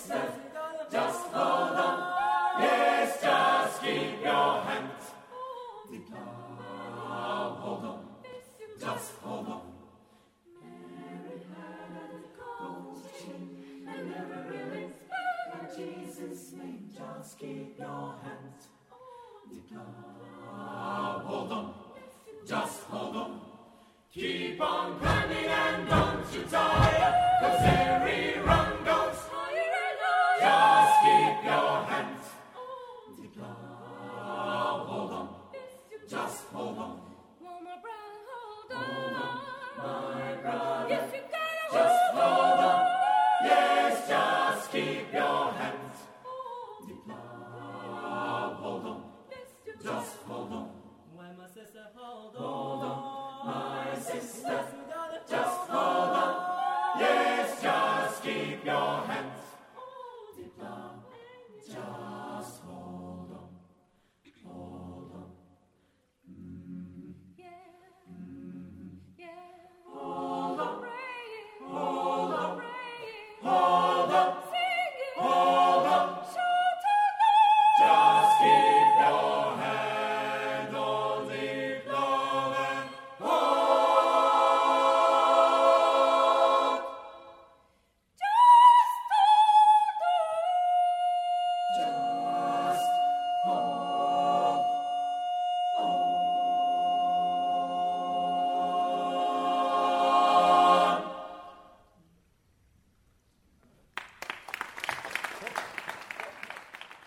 Stuff.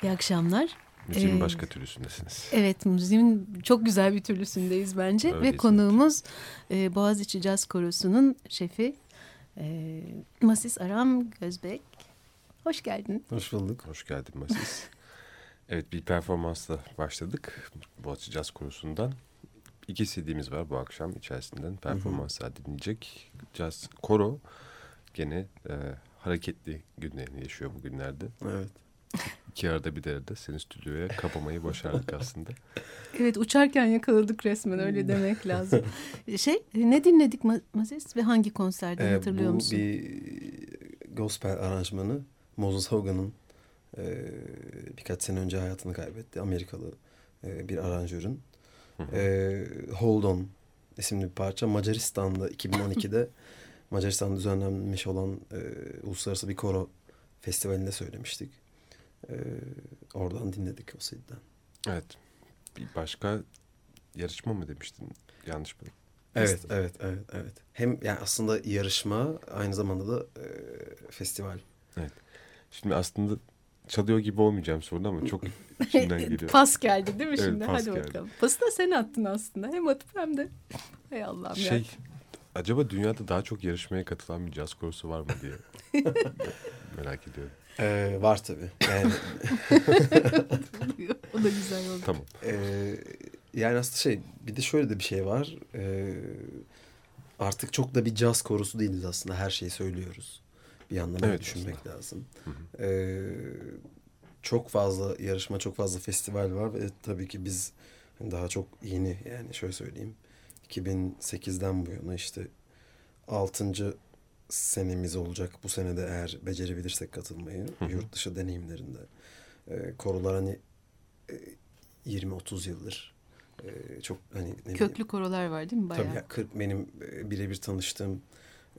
İyi akşamlar. Müziğin ee, başka türlüsündesiniz. Evet, müziğin çok güzel bir türlüsündeyiz bence. Öyleyiz Ve konuğumuz e, Boğaziçi Caz Korosu'nun şefi e, Masis Aram Gözbek. Hoş geldin. Hoş bulduk. Hoş geldin Masis. evet, bir performansla başladık Boğaziçi Caz Korosu'ndan. İki CD'miz var bu akşam içerisinden performanslar dinleyecek. Caz Koro gene e, hareketli günlerini yaşıyor bugünlerde. Evet. İki arada bir derede seni stüdyoya kapamayı başardık aslında. Evet uçarken yakaladık resmen öyle hmm. demek lazım. şey ne dinledik Mazes ve hangi konserde ee, hatırlıyor bu musun? Bu bir gospel aranjmanı Moses Hogan'ın e, birkaç sene önce hayatını kaybetti. Amerikalı e, bir aranjörün. E, Hold On isimli bir parça Macaristan'da 2012'de Macaristan'da düzenlenmiş olan e, uluslararası bir koro festivalinde söylemiştik. Ee, oradan dinledik o CD'den. Evet. Bir başka yarışma mı demiştin? Yanlış mı? Evet, evet, evet, evet. Hem yani aslında yarışma aynı zamanda da e, festival. Evet. Şimdi aslında çalıyor gibi olmayacağım sorun ama çok içimden geliyor. Pas geldi değil mi evet, şimdi? Hadi geldi. bakalım. Pası da sen attın aslında. Hem atıp hem de. Hay Allah'ım şey, ya. Acaba dünyada daha çok yarışmaya katılan bir caz korosu var mı diye merak ediyorum. Ee, var tabii. Yani... o da güzel oldu. Tamam. Ee, Yani aslında şey bir de şöyle de bir şey var. Ee, artık çok da bir caz korusu değiliz aslında. Her şeyi söylüyoruz. Bir yandan evet, düşünmek aslında. lazım. Ee, çok fazla yarışma, çok fazla festival var ve tabii ki biz daha çok yeni yani şöyle söyleyeyim. 2008'den bu yana işte 6. senemiz olacak. Bu senede eğer becerebilirsek katılmayı hı hı. yurt dışı deneyimlerinde. Ee, korolar hani e, 20-30 yıldır e, çok hani ne köklü korolar var değil mi bayağı? Tabii ya, 40 benim e, birebir tanıştığım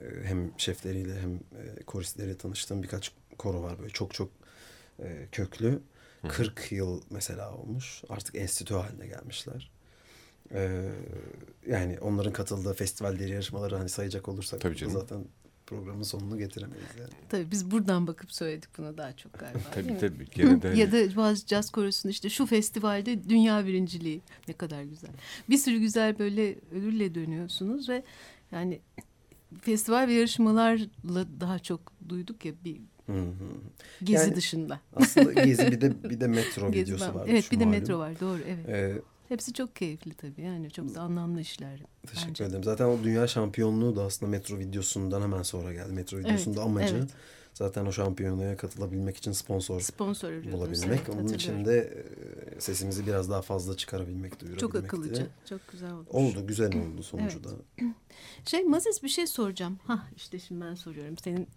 e, hem şefleriyle hem e, koristleriyle tanıştığım birkaç koro var böyle çok çok e, köklü. Hı. 40 yıl mesela olmuş. Artık enstitü haline gelmişler. Ee, yani onların katıldığı festivalleri, yarışmaları hani sayacak olursak Tabii canım. zaten programın sonunu getiremeyiz yani. Tabii biz buradan bakıp söyledik bunu daha çok galiba tabii tabii. Gene de ya da bazı caz korosunda işte şu festivalde dünya birinciliği ne kadar güzel. Bir sürü güzel böyle ödülle dönüyorsunuz ve yani festival ve yarışmalarla daha çok duyduk ya bir Hı hı. Gezi yani, dışında. Aslında Gezi bir de bir de metro videosu var. Evet bir de metro var doğru evet. Ee, Hepsi çok keyifli tabii yani çok da anlamlı işler. Teşekkür bence. ederim. Zaten o dünya şampiyonluğu da aslında metro videosundan hemen sonra geldi. Metro videosunun evet, amacı evet. zaten o şampiyonluğa katılabilmek için sponsor, sponsor bulabilmek. Evet, Onun için de e, sesimizi biraz daha fazla çıkarabilmek, duyurabilmek. Çok akıllıca, çok güzel oldu. Oldu, güzel oldu sonucu evet. da. Şey Mazes bir şey soracağım. Ha işte şimdi ben soruyorum. Senin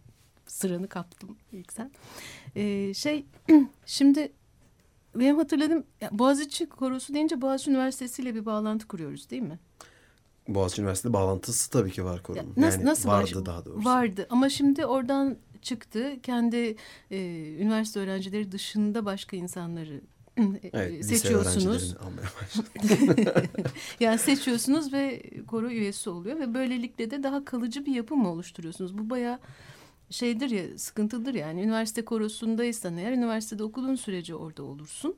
sıranı kaptım ilk sen. Ee, şey şimdi benim hatırladığım Boğaziçi Korosu deyince Boğaziçi Üniversitesi ile bir bağlantı kuruyoruz değil mi? Boğaziçi Üniversitesi bağlantısı tabii ki var koronun. Nasıl, yani nasıl vardı var? daha doğrusu. Vardı ama şimdi oradan çıktı. Kendi e, üniversite öğrencileri dışında başka insanları e, evet, seçiyorsunuz. yani seçiyorsunuz ve koro üyesi oluyor ve böylelikle de daha kalıcı bir yapı mı oluşturuyorsunuz? Bu bayağı şeydir ya sıkıntıdır yani üniversite korosundaysan eğer üniversitede okuduğun sürece orada olursun.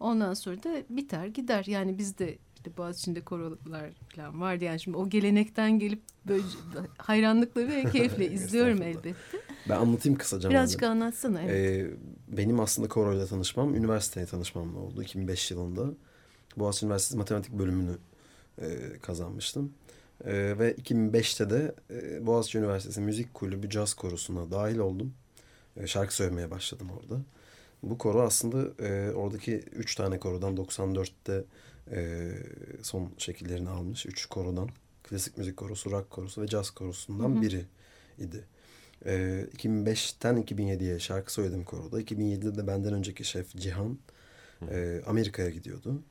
Ondan sonra da biter gider yani biz de işte Boğaziçi'nde korolar falan vardı yani şimdi o gelenekten gelip böyle hayranlıkla ve keyifle izliyorum elbette. Ben anlatayım kısaca. Birazcık anlatsana. Evet. Ee, benim aslında koroyla tanışmam üniversiteye tanışmamla oldu 2005 yılında. Boğaziçi Üniversitesi Matematik bölümünü e, kazanmıştım. E, ve 2005'te de e, Boğaziçi Üniversitesi Müzik Kulübü Caz Korosu'na dahil oldum. E, şarkı söylemeye başladım orada. Bu koro aslında e, oradaki üç tane korodan 94'te e, son şekillerini almış. Üç korodan. Klasik müzik korosu, rock korosu ve caz korosundan hı hı. biri idi. E, 2005'ten 2007'ye şarkı söyledim koroda. 2007'de de benden önceki şef Cihan e, Amerika'ya gidiyordu.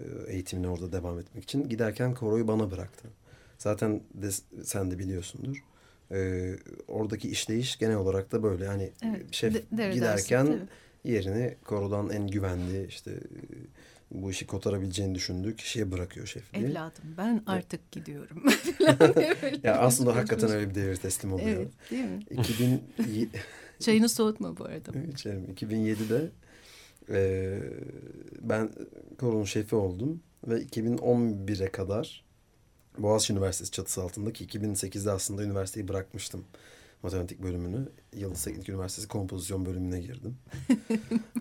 E, eğitimine orada devam etmek için. Giderken koroyu bana bıraktı. Zaten de, sen de biliyorsundur. Ee, oradaki işleyiş genel olarak da böyle. Yani evet, şef de, giderken dersin, yerini korodan en güvenli işte bu işi kotarabileceğini düşündüğü kişiye bırakıyor şefliği. Evladım ben artık evet. gidiyorum. ya aslında hakikaten öyle bir devir teslim oluyor. Evet değil mi? 2000... Çayını soğutma bu arada. İçerim. 2007'de e, ben koronun şefi oldum ve 2011'e kadar Boğaziçi Üniversitesi çatısı altındaki 2008'de aslında üniversiteyi bırakmıştım. Matematik bölümünü. Yıldız Teknik Üniversitesi kompozisyon bölümüne girdim.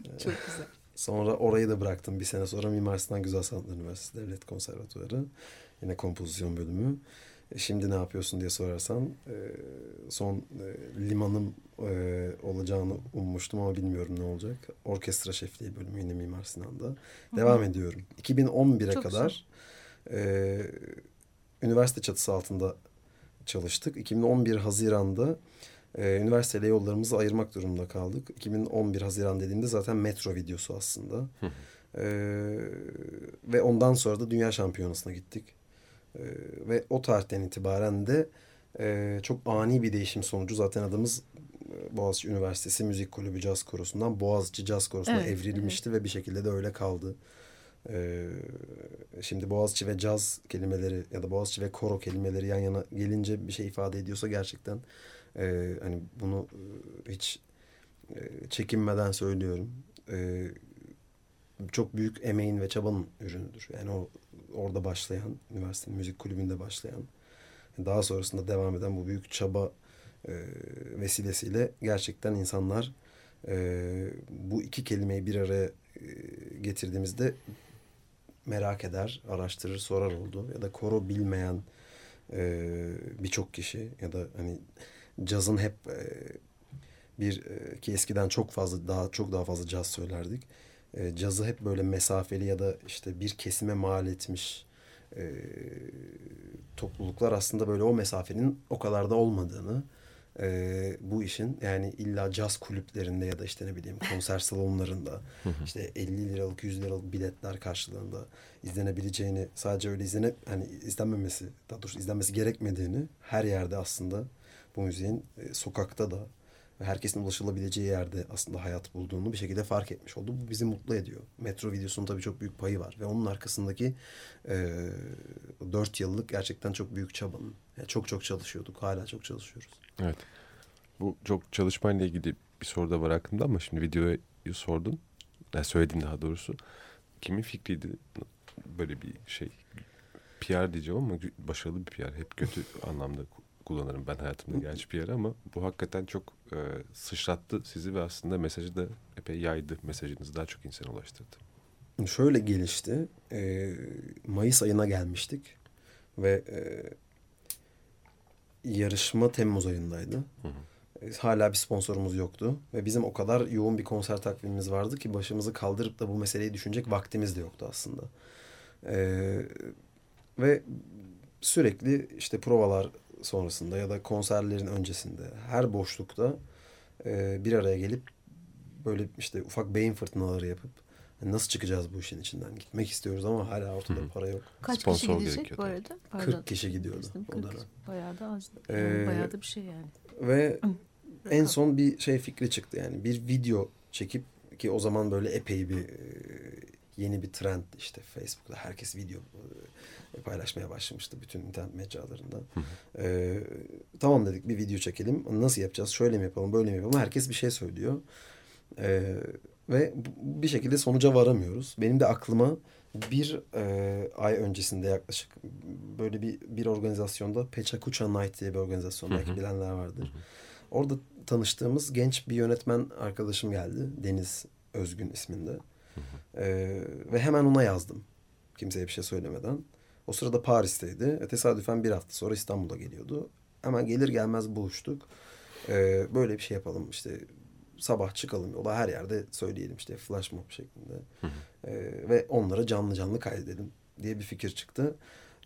Çok güzel. Sonra orayı da bıraktım. Bir sene sonra Mimar Sinan Güzel Sanatlar Üniversitesi Devlet Konservatuarı. Yine kompozisyon bölümü. E, şimdi ne yapıyorsun diye sorarsan e, son e, limanım olacağını ummuştum ama bilmiyorum ne olacak. Orkestra şefliği bölümü yine Mimar Sinan'da. Devam ediyorum. 2011'e Çok kadar güzel üniversite çatısı altında çalıştık. 2011 Haziran'da e, üniversiteyle yollarımızı ayırmak durumunda kaldık. 2011 Haziran dediğimde zaten metro videosu aslında. e, ve ondan sonra da Dünya Şampiyonası'na gittik. E, ve o tarihten itibaren de e, çok ani bir değişim sonucu zaten adımız e, Boğaziçi Üniversitesi Müzik Kulübü Caz Korosu'ndan Boğaziçi Caz Korosu'na evet, evrilmişti evet. ve bir şekilde de öyle kaldı. Ee, şimdi Boğaziçi ve caz kelimeleri ya da Boğaziçi ve koro kelimeleri yan yana gelince bir şey ifade ediyorsa gerçekten e, hani bunu e, hiç e, çekinmeden söylüyorum. E, çok büyük emeğin ve çabanın ürünüdür. Yani o orada başlayan, üniversitenin müzik kulübünde başlayan, daha sonrasında devam eden bu büyük çaba e, vesilesiyle gerçekten insanlar e, bu iki kelimeyi bir araya e, getirdiğimizde merak eder, araştırır, sorar oldu. Ya da koro bilmeyen e, birçok kişi ya da hani cazın hep e, bir e, ki eskiden çok fazla daha çok daha fazla caz söylerdik. E, cazı hep böyle mesafeli ya da işte bir kesime mal etmiş e, topluluklar aslında böyle o mesafenin o kadar da olmadığını e, bu işin yani illa caz kulüplerinde ya da işte ne bileyim konser salonlarında işte 50 liralık 100 liralık biletler karşılığında izlenebileceğini sadece öyle izlene hani izlenmemesi daha doğrusu izlenmesi gerekmediğini her yerde aslında bu müziğin e, sokakta da ve herkesin ulaşılabileceği yerde aslında hayat bulduğunu bir şekilde fark etmiş oldu. Bu bizi mutlu ediyor. Metro videosunun tabii çok büyük payı var ve onun arkasındaki e, 4 yıllık gerçekten çok büyük çabanın. Yani çok çok çalışıyorduk. Hala çok çalışıyoruz. Evet. Bu çok çalışmayla ilgili bir soru da var aklımda ama şimdi videoyu sordun. Yani söyledin daha doğrusu. Kimin fikriydi böyle bir şey? PR diyeceğim ama başarılı bir PR. Hep kötü anlamda kullanırım ben hayatımda gerçi PR ama bu hakikaten çok e, sıçrattı sizi ve aslında mesajı da epey yaydı. Mesajınızı daha çok insana ulaştırdı. Şöyle gelişti. E, Mayıs ayına gelmiştik ve e, yarışma Temmuz ayındaydı. Hı hı. E, Hala bir sponsorumuz yoktu ve bizim o kadar yoğun bir konser takvimimiz vardı ki başımızı kaldırıp da bu meseleyi düşünecek vaktimiz de yoktu aslında. E, ve sürekli işte provalar sonrasında ya da konserlerin öncesinde her boşlukta e, bir araya gelip böyle işte ufak beyin fırtınaları yapıp hani nasıl çıkacağız bu işin içinden gitmek istiyoruz ama hala ortada Hı. para yok. Kaç Sponsor kişi gidecek gerekiyor bu arada? 40 kişi gidiyordu Bizim o 40 dönem. Bayağı da az. Ee, bayağı da bir şey yani. Ve en son bir şey fikri çıktı yani bir video çekip ki o zaman böyle epey bir e, yeni bir trend işte Facebook'ta herkes video e, paylaşmaya başlamıştı bütün internet mecralarında. E, tamam dedik bir video çekelim. Nasıl yapacağız? Şöyle mi yapalım, böyle mi yapalım? Herkes bir şey söylüyor. E, ve bir şekilde sonuca varamıyoruz. Benim de aklıma bir e, ay öncesinde yaklaşık böyle bir bir organizasyonda Pechakucha Night diye bir organizasyon belki bilenler vardır. Orada tanıştığımız genç bir yönetmen arkadaşım geldi. Deniz Özgün isminde. Ee, ve hemen ona yazdım. Kimseye bir şey söylemeden. O sırada Paris'teydi. E, tesadüfen bir hafta sonra İstanbul'a geliyordu. Hemen gelir gelmez buluştuk. Ee, böyle bir şey yapalım işte sabah çıkalım yola her yerde söyleyelim işte flash mob şeklinde. Ee, ve onları canlı canlı kaydedelim diye bir fikir çıktı.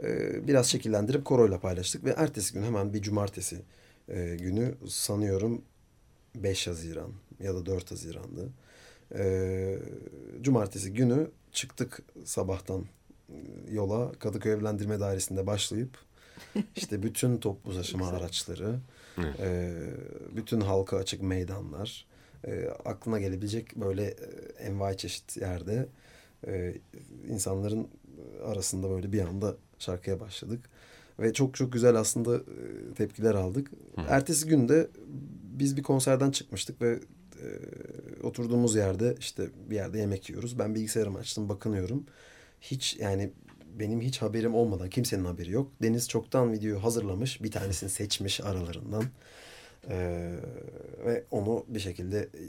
Ee, biraz şekillendirip koroyla paylaştık ve ertesi gün hemen bir cumartesi e, günü sanıyorum 5 Haziran ya da 4 Haziran'dı. Ee, cumartesi günü çıktık sabahtan e, yola Kadıköy Evlendirme Dairesi'nde başlayıp işte bütün toplu taşıma araçları, e, bütün halka açık meydanlar, e, aklına gelebilecek böyle e, envai çeşit yerde e, insanların arasında böyle bir anda şarkıya başladık. Ve çok çok güzel aslında e, tepkiler aldık. Ertesi günde biz bir konserden çıkmıştık ve e, oturduğumuz yerde işte bir yerde yemek yiyoruz. Ben bilgisayarımı açtım bakınıyorum. Hiç yani benim hiç haberim olmadan kimsenin haberi yok. Deniz çoktan videoyu hazırlamış. Bir tanesini seçmiş aralarından. E, ve onu bir şekilde e,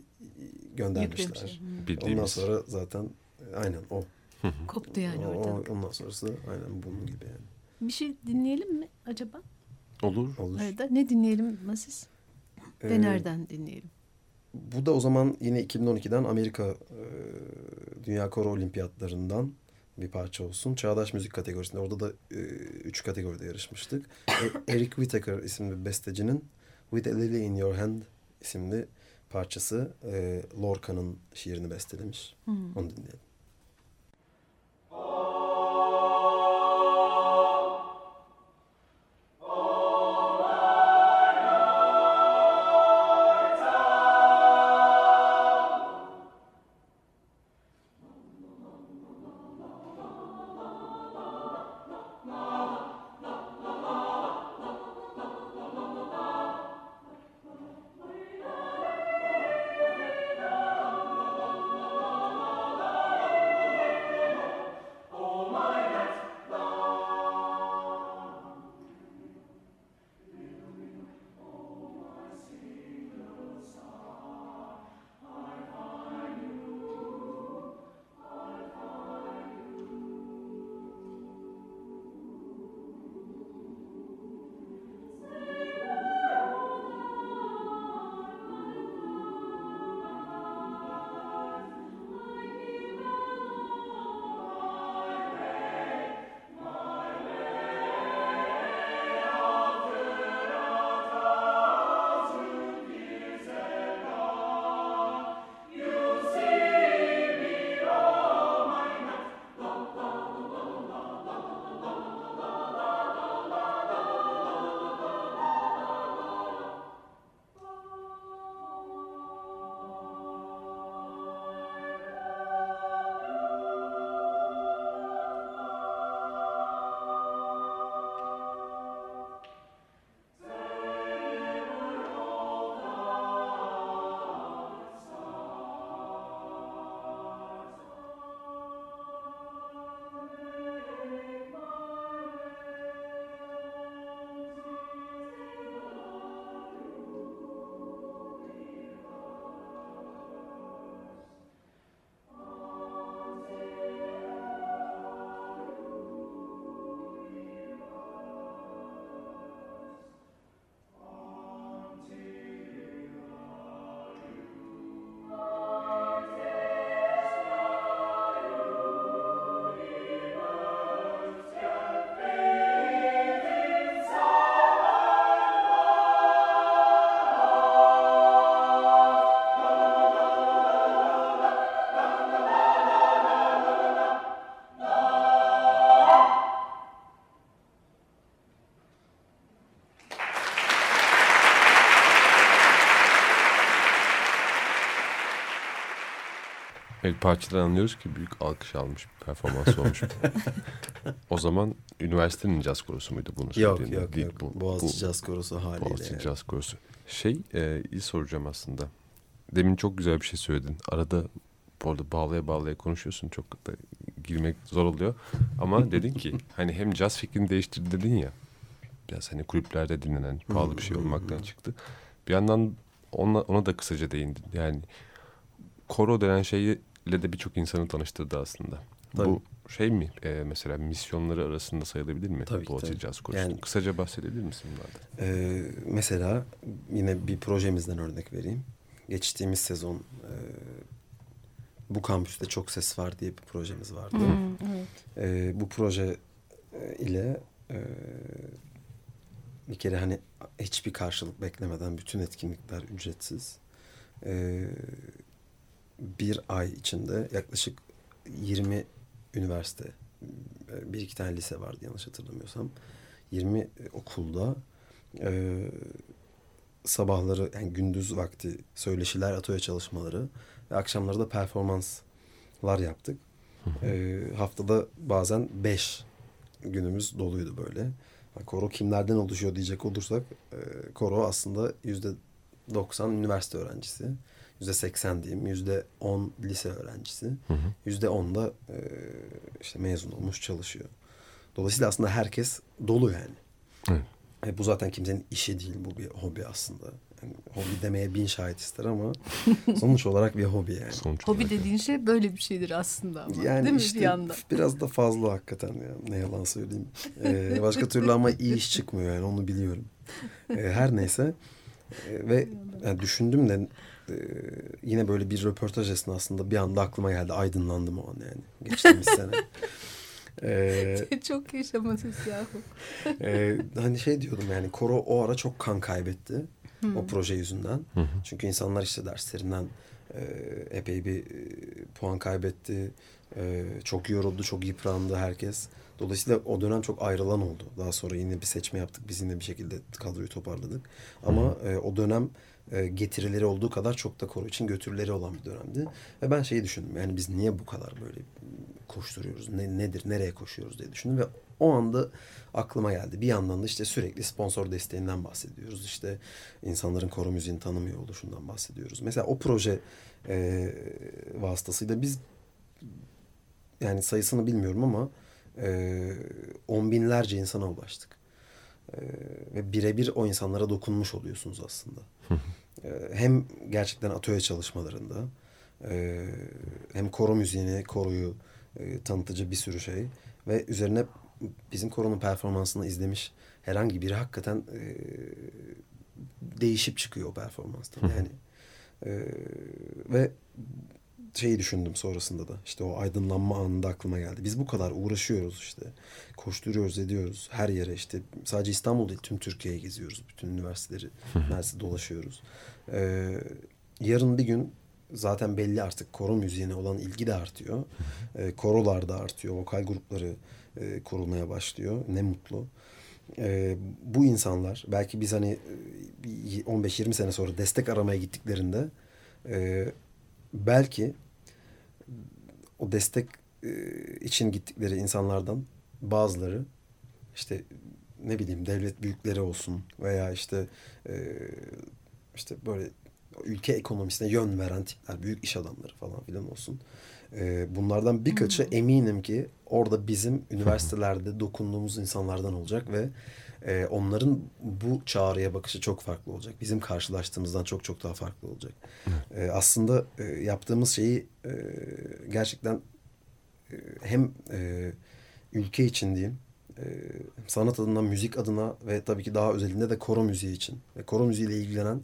göndermişler. Hı. Bildiğimiz. Ondan sonra zaten aynen o. Koptu yani O- ortalık. ondan sonrası aynen bunun gibi yani. Bir şey dinleyelim mi acaba? Olur. Olur. Arada ne dinleyelim Masis? Ve Ee, nereden dinleyelim? Bu da o zaman yine 2012'den Amerika e, Dünya Koro Olimpiyatlarından bir parça olsun. Çağdaş müzik kategorisinde. Orada da e, üç kategoride yarışmıştık. E, Eric Whittaker isimli bestecinin With a Lily in Your Hand isimli parçası e, Lorca'nın şiirini bestelemiş. Onu dinleyelim. Evet parçadan anlıyoruz ki büyük alkış almış bir performans olmuş. o zaman üniversitenin caz korosu muydu bunu Yok söylediğinde? yok Değil, yok. bu- Boğaziçi bu- Caz Korosu haliyle. Boğaziçi yani. Caz Korosu. Şey e, iyi soracağım aslında. Demin çok güzel bir şey söyledin. Arada bu arada bağlaya bağlaya konuşuyorsun. Çok da girmek zor oluyor. Ama dedin ki hani hem caz fikrini değiştirdi dedin ya. Biraz hani kulüplerde dinlenen pahalı bir şey olmaktan çıktı. Bir yandan ona, ona da kısaca değindin. Yani koro denen şeyle de birçok insanı tanıştırdı aslında. Tabii. Bu şey mi e, mesela misyonları arasında sayılabilir mi? Tabii tabii. Caz Korosu. Yani- Kısaca bahsedebilir misin bunlardan? Ee, mesela yine bir projemizden örnek vereyim. Geçtiğimiz sezon e, bu kampüste çok ses var diye bir projemiz vardı. Hmm, evet. Ee, bu proje e, ile e, bir kere hani hiçbir karşılık beklemeden bütün etkinlikler ücretsiz. Ee, bir ay içinde yaklaşık 20 üniversite, e, bir iki tane lise vardı yanlış hatırlamıyorsam. 20 okulda e, sabahları yani gündüz vakti söyleşiler, atölye çalışmaları ve akşamları da performanslar yaptık. E, haftada bazen 5 günümüz doluydu böyle. Ha, Koro kimlerden oluşuyor diyecek olursak e, koro aslında yüzde 90 üniversite öğrencisi. Yüzde 80 diyeyim. Yüzde 10 lise öğrencisi. Yüzde 10 da e, işte mezun olmuş çalışıyor. Dolayısıyla aslında herkes dolu yani. Evet. E, bu zaten kimsenin işi değil. Bu bir hobi aslında. Yani hobi demeye bin şahit ister ama sonuç olarak bir hobi yani. Sonuç Hobi olarak. dediğin şey böyle bir şeydir aslında ama. Yani değil mi işte bir yandan? biraz da fazla hakikaten ya. Ne yalan söyleyeyim. Ee, başka türlü ama iyi iş çıkmıyor yani onu biliyorum. Ee, her neyse. Ee, ve yani düşündüm de e, yine böyle bir röportaj esnasında bir anda aklıma geldi. Aydınlandım o an yani. Geçtiğimiz sene. Ee, Çok yaşamasız yahu. e, hani şey diyordum yani koro o ara çok kan kaybetti. Hmm. O proje yüzünden. Çünkü insanlar işte derslerinden e, epey bir e, puan kaybetti. E, çok yoruldu, çok yıprandı herkes. Dolayısıyla o dönem çok ayrılan oldu. Daha sonra yine bir seçme yaptık. Biz yine bir şekilde kadroyu toparladık. Ama e, o dönem e, getirileri olduğu kadar çok da koro için götürüleri olan bir dönemdi. Ve ben şeyi düşündüm. Yani biz niye bu kadar böyle koşturuyoruz? Ne, nedir? Nereye koşuyoruz diye düşündüm ve o anda aklıma geldi. Bir yandan da işte sürekli sponsor desteğinden bahsediyoruz. İşte insanların koro müziğini tanımıyor oluşundan bahsediyoruz. Mesela o proje e, vasıtasıyla biz yani sayısını bilmiyorum ama e, on binlerce insana ulaştık. E, ve birebir o insanlara dokunmuş oluyorsunuz aslında. E, hem gerçekten atölye çalışmalarında e, hem koro müziğini, koroyu e, tanıtıcı bir sürü şey ve üzerine bizim koronun performansını izlemiş herhangi biri hakikaten e, değişip çıkıyor o performanstan. Yani e, ve şeyi düşündüm sonrasında da işte o aydınlanma anında aklıma geldi. Biz bu kadar uğraşıyoruz işte. Koşturuyoruz ediyoruz her yere işte sadece İstanbul değil tüm Türkiye'yi geziyoruz. Bütün üniversiteleri neredeyse dolaşıyoruz. Ee, yarın bir gün zaten belli artık koro müziğine olan ilgi de artıyor. Ee, korolar da artıyor. Vokal grupları e, kurulmaya başlıyor. Ne mutlu. Ee, bu insanlar belki biz hani e, bir 15-20 sene sonra destek aramaya gittiklerinde e, belki o destek e, için gittikleri insanlardan bazıları işte ne bileyim devlet büyükleri olsun veya işte e, işte böyle ülke ekonomisine yön veren tipler, büyük iş adamları falan filan olsun. E, bunlardan birkaçı eminim ki orada bizim üniversitelerde dokunduğumuz insanlardan olacak ve e, onların bu çağrıya bakışı çok farklı olacak. Bizim karşılaştığımızdan çok çok daha farklı olacak. E, aslında e, yaptığımız şeyi e, gerçekten e, hem e, ülke için diyeyim, e, sanat adına, müzik adına ve tabii ki daha özelinde de koro müziği için. Ve koro müziğiyle ilgilenen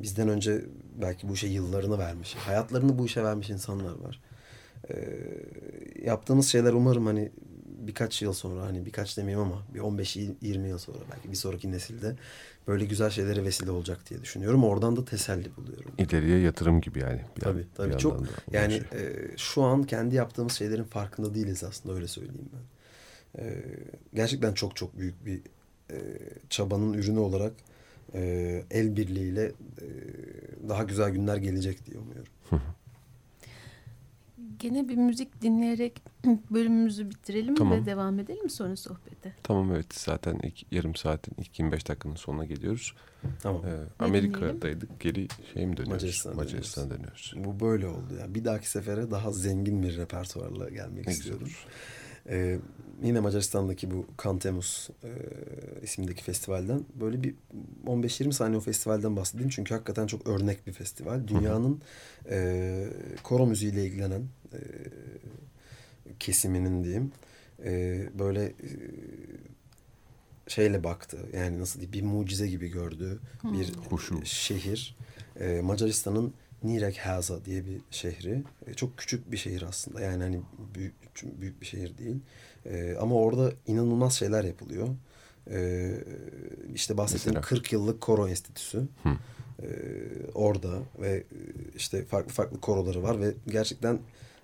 bizden önce belki bu işe yıllarını vermiş, hayatlarını bu işe vermiş insanlar var. E, yaptığımız şeyler umarım hani birkaç yıl sonra hani birkaç demeyeyim ama bir 15-20 yıl sonra belki bir sonraki nesilde böyle güzel şeylere vesile olacak diye düşünüyorum. Oradan da teselli buluyorum. İleriye yatırım gibi yani. Bir Tabii yan- tabii bir çok yani şey. e, şu an kendi yaptığımız şeylerin farkında değiliz aslında öyle söyleyeyim ben. E, gerçekten çok çok büyük bir e, çabanın ürünü olarak e, el birliğiyle e, daha güzel günler gelecek diye umuyorum. Gene bir müzik dinleyerek bölümümüzü bitirelim Tamam. ve devam edelim sonra sohbete. Tamam evet zaten ilk yarım saatin ilk 25 dakikanın sonuna geliyoruz. Tamam. Ee, Amerika'daydık geri şey mi dönüyoruz? Macaristan'a Macaristan'a dönüyoruz. Bu böyle oldu ya. Bir dahaki sefere daha zengin bir repertuarla gelmek Ne istiyorum. Ee, yine Macaristan'daki bu Cantemus e, isimdeki festivalden böyle bir 15-20 saniye o festivalden bahsedeyim. Çünkü hakikaten çok örnek bir festival. Dünyanın e, koro müziğiyle ilgilenen e, kesiminin diyeyim e, böyle e, şeyle baktı. Yani nasıl diyeyim bir mucize gibi gördüğü bir Huşu. şehir. E, Macaristan'ın Nyíregyháza diye bir şehri. E, çok küçük bir şehir aslında. Yani hani büyük büyük bir şehir değil. E, ama orada inanılmaz şeyler yapılıyor. E, işte bahsettiğim Mesela? 40 yıllık koro enstitüsü. Hı. E, orada ve e, işte farklı farklı koroları var ve gerçekten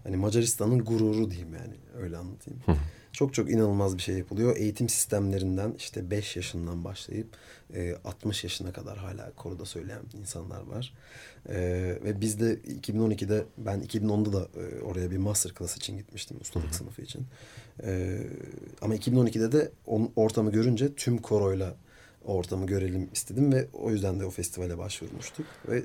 hani Macaristan'ın gururu diyeyim yani öyle anlatayım. Çok çok inanılmaz bir şey yapılıyor. Eğitim sistemlerinden işte 5 yaşından başlayıp e, 60 yaşına kadar hala koroda söyleyen insanlar var. E, ve biz de 2012'de ben 2010'da da e, oraya bir master class için gitmiştim ustalık sınıfı için. E, ama 2012'de de on, ortamı görünce tüm koroyla ortamı görelim istedim ve o yüzden de o festivale başvurmuştuk. Ve e,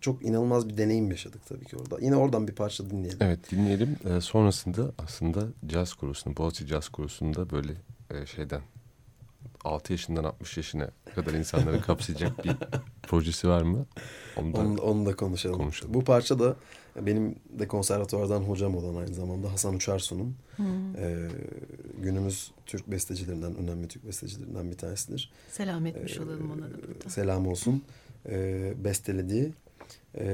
çok inanılmaz bir deneyim yaşadık tabii ki orada. Yine oradan bir parça dinleyelim. Evet dinleyelim. Ee, sonrasında aslında caz korusunda, Boğaziçi Caz Korosu'nda böyle e, şeyden 6 yaşından 60 yaşına kadar insanları kapsayacak bir projesi var mı? Onu da Onu, onu da konuşalım. konuşalım. Bu parça da benim de konservatuvardan hocam olan aynı zamanda Hasan Uçarsu'nun e, günümüz Türk bestecilerinden, önemli Türk bestecilerinden bir tanesidir. Selam etmiş Ee, olalım ona da burada. Selam olsun. E, bestelediği e,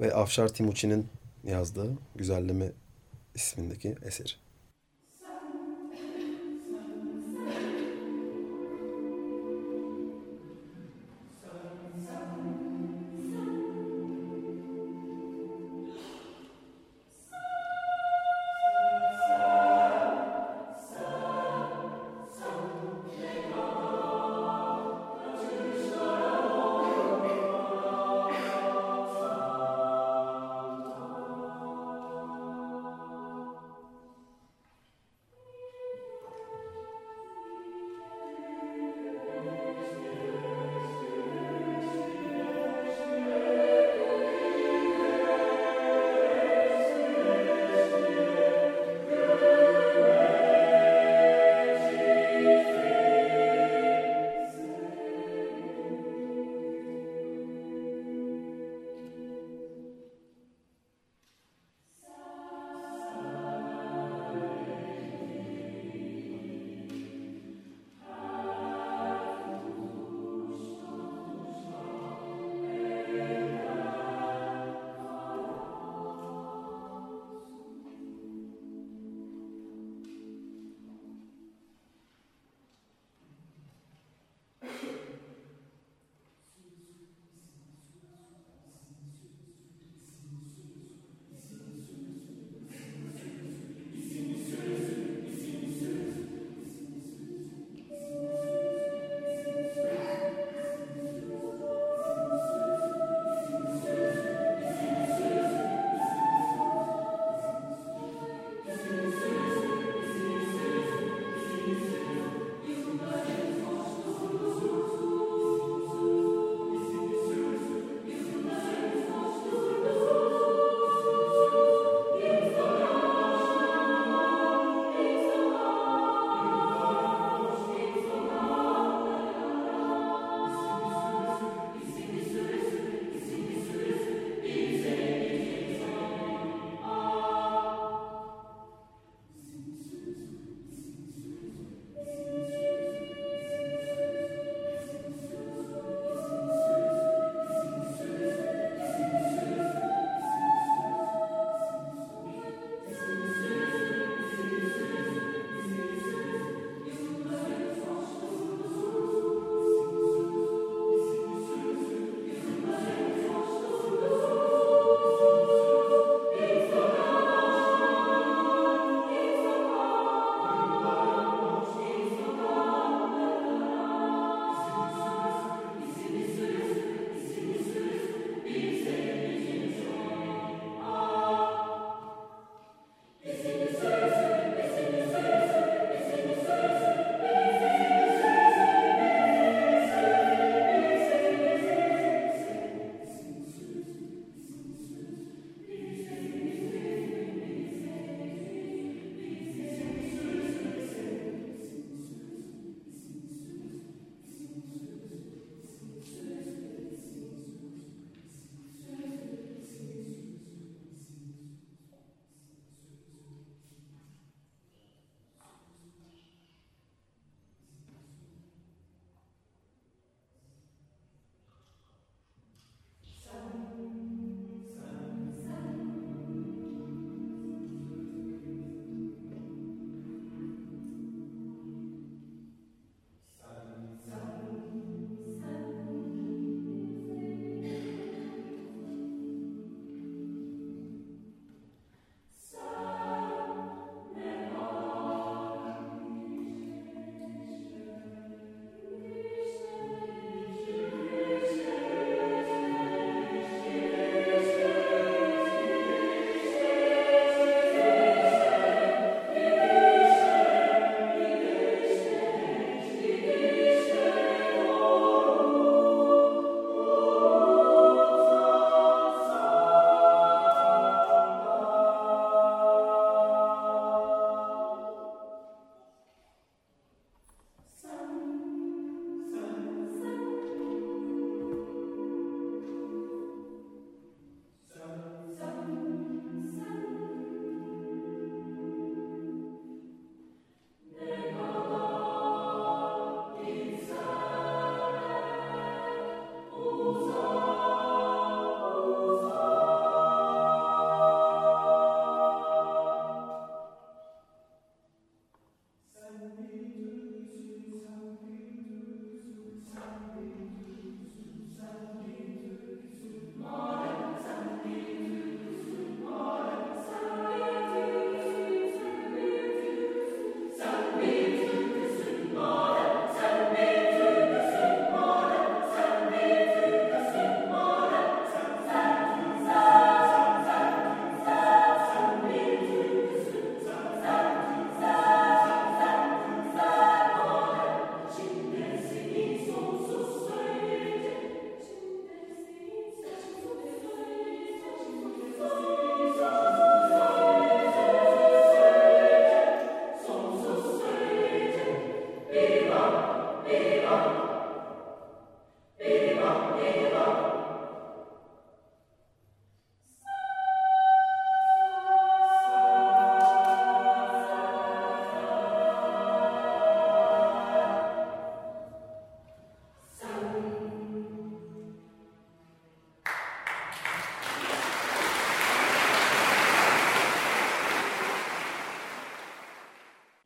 ve Afşar Timuçin'in yazdığı Güzelleme ismindeki eseri.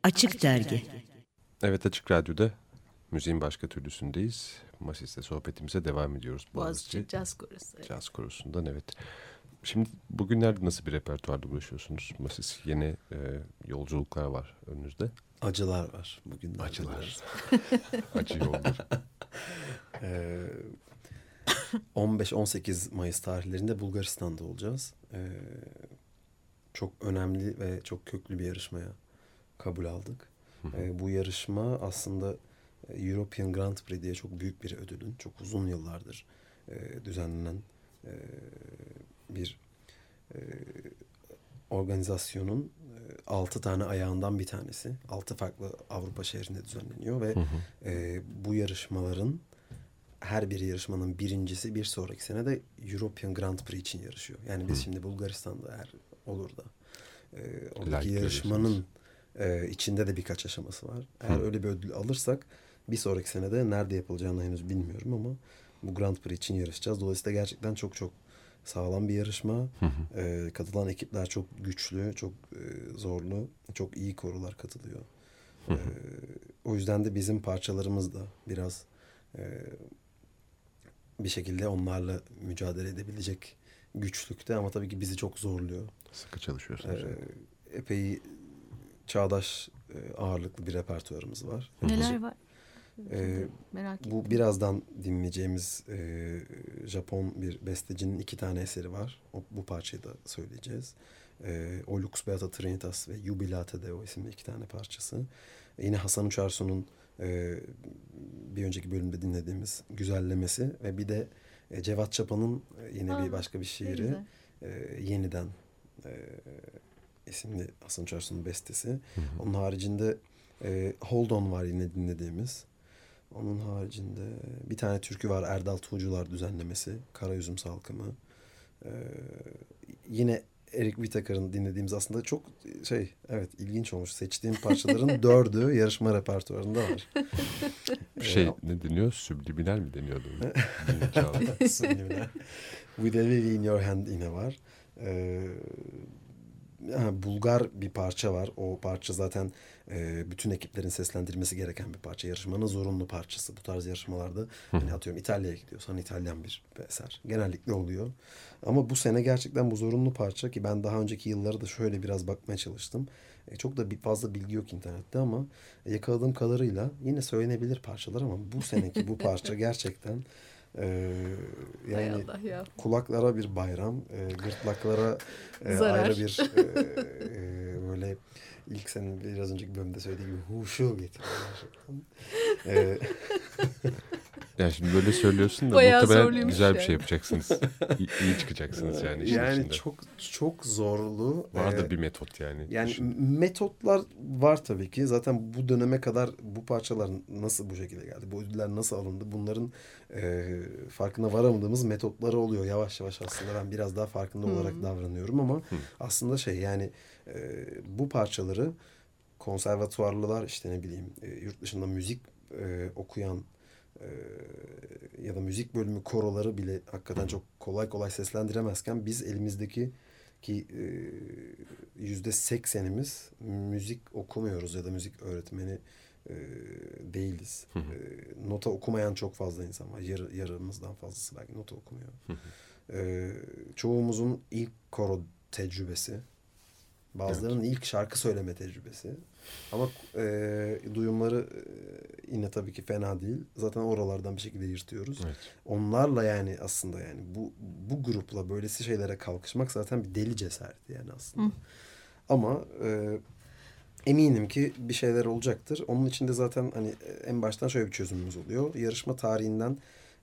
Açık Dergi Evet Açık Radyo'da müziğin başka türlüsündeyiz. Masis'te sohbetimize devam ediyoruz. Boğaziçi Caz Korosu. Caz Korosu'ndan evet. Şimdi bugünlerde nasıl bir repertuarla uğraşıyorsunuz? Masis yeni e, yolculuklar var önünüzde. Acılar var bugün. Acılar. Acı yollar. Ee, 15-18 Mayıs tarihlerinde Bulgaristan'da olacağız. Ee, çok önemli ve çok köklü bir yarışmaya kabul aldık. Ee, bu yarışma aslında e, European Grand Prix diye çok büyük bir ödülün, çok uzun yıllardır e, düzenlenen e, bir e, organizasyonun e, altı tane ayağından bir tanesi. Altı farklı Avrupa şehrinde düzenleniyor ve e, bu yarışmaların her bir yarışmanın birincisi bir sonraki sene de European Grand Prix için yarışıyor. Yani biz şimdi Bulgaristan'da eğer olur da e, oradaki Layık yarışmanın e, içinde de birkaç aşaması var. Eğer öyle bir ödül alırsak bir sonraki senede nerede yapılacağını henüz bilmiyorum ama bu Grand Prix için yarışacağız. Dolayısıyla gerçekten çok çok sağlam bir yarışma. E, katılan ekipler çok güçlü, çok e, zorlu, çok iyi korular katılıyor. E, o yüzden de bizim parçalarımız da biraz e, bir şekilde onlarla mücadele edebilecek güçlükte ama tabii ki bizi çok zorluyor. Sıkı çalışıyorsunuz. Ee, epey çağdaş e, ağırlıklı bir repertuarımız var. Neler var? Ee, Merak ettim. bu birazdan dinleyeceğimiz e, Japon bir bestecinin iki tane eseri var. O, bu parçayı da söyleyeceğiz. E, o Lux Beata Trinitas ve Jubilate Deo isimli iki tane parçası. E, yine Hasan Uçarsu'nun e, bir önceki bölümde dinlediğimiz güzellemesi ve bir de e, Cevat Çapa'nın e, yine Aa, bir başka bir şiiri. E, yeniden e, isimli Hasan Uçarsu'nun bestesi. Onun haricinde e, Hold On var yine dinlediğimiz. Onun haricinde bir tane türkü var Erdal Tuğcular düzenlemesi. Kara Üzüm Salkımı. E, yine Erik Whittaker'ın dinlediğimiz aslında çok şey evet ilginç olmuş. Seçtiğim parçaların dördü yarışma repertuarında var. Şey ne deniyor? Subliminal mi deniyordu? Subliminal. With a in Your Hand yine var. Ee, Bulgar bir parça var. O parça zaten e, bütün ekiplerin seslendirmesi gereken bir parça. Yarışmanın zorunlu parçası. Bu tarz yarışmalarda hani atıyorum İtalya'ya gidiyorsan İtalyan bir eser. Genellikle oluyor. Ama bu sene gerçekten bu zorunlu parça ki ben daha önceki yılları da şöyle biraz bakmaya çalıştım. E, çok da bir fazla bilgi yok internette ama yakaladığım kadarıyla yine söylenebilir parçalar ama bu seneki bu parça gerçekten e, Hay yani ya. kulaklara bir bayram, e, gırtlaklara e, Zarar. ayrı bir e, e, böyle ilk senin biraz önceki bölümde söylediği gibi huşu getiriyor. E, Yani şimdi böyle söylüyorsun da Bayağı muhtemelen güzel bir şey yapacaksınız. İyi, iyi çıkacaksınız yani işin yani içinde. çok çok zorlu. Vardır E, bir metot yani. Yani Düşün. metotlar var tabii ki. Zaten bu döneme kadar bu parçalar nasıl bu şekilde geldi? Bu ödüller nasıl alındı? Bunların e, farkına varamadığımız metotları oluyor. Yavaş yavaş aslında ben biraz daha farkında olarak davranıyorum ama aslında şey yani e, bu parçaları konservatuvarlılar işte ne bileyim e, yurt dışında müzik e, okuyan ya da müzik bölümü koroları bile hakikaten çok kolay kolay seslendiremezken biz elimizdeki ki e, yüzde seksenimiz müzik okumuyoruz ya da müzik öğretmeni e, değiliz. E, nota okumayan çok fazla insan var. Yarı, yarımızdan fazlası belki nota okumuyor. E, çoğumuzun ilk koro tecrübesi. Bazılarının ilk şarkı söyleme tecrübesi. Ama e, duyumları e, yine tabii ki fena değil. Zaten oralardan bir şekilde yırtıyoruz. Evet. Onlarla yani aslında yani bu bu grupla böylesi şeylere kalkışmak zaten bir deli cesareti yani aslında. Ama e, eminim ki bir şeyler olacaktır. Onun için de zaten hani e, en baştan şöyle bir çözümümüz oluyor. Yarışma tarihinden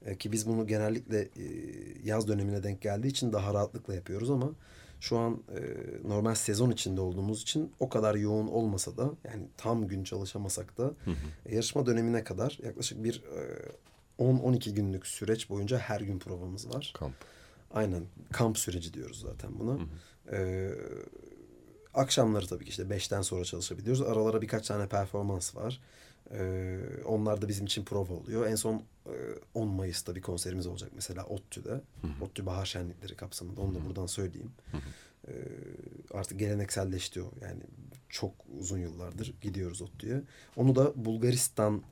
e, ki biz bunu genellikle e, yaz dönemine denk geldiği için daha rahatlıkla yapıyoruz ama şu an e, normal sezon içinde olduğumuz için o kadar yoğun olmasa da yani tam gün çalışamasak da yarışma dönemine kadar yaklaşık bir e, 10-12 günlük süreç boyunca her gün provamız var. Kamp. Aynen kamp süreci diyoruz zaten buna. Ee, akşamları tabii ki işte 5'ten sonra çalışabiliyoruz. Aralara birkaç tane performans var. Ee, onlar da bizim için prova oluyor. En son e, 10 Mayıs'ta bir konserimiz olacak mesela ODTÜ'de. ODTÜ Bahar Şenlikleri kapsamında onu da buradan söyleyeyim. Ee, artık gelenekselleşti o. Yani çok uzun yıllardır gidiyoruz ODTÜ'ye. Onu da Bulgaristan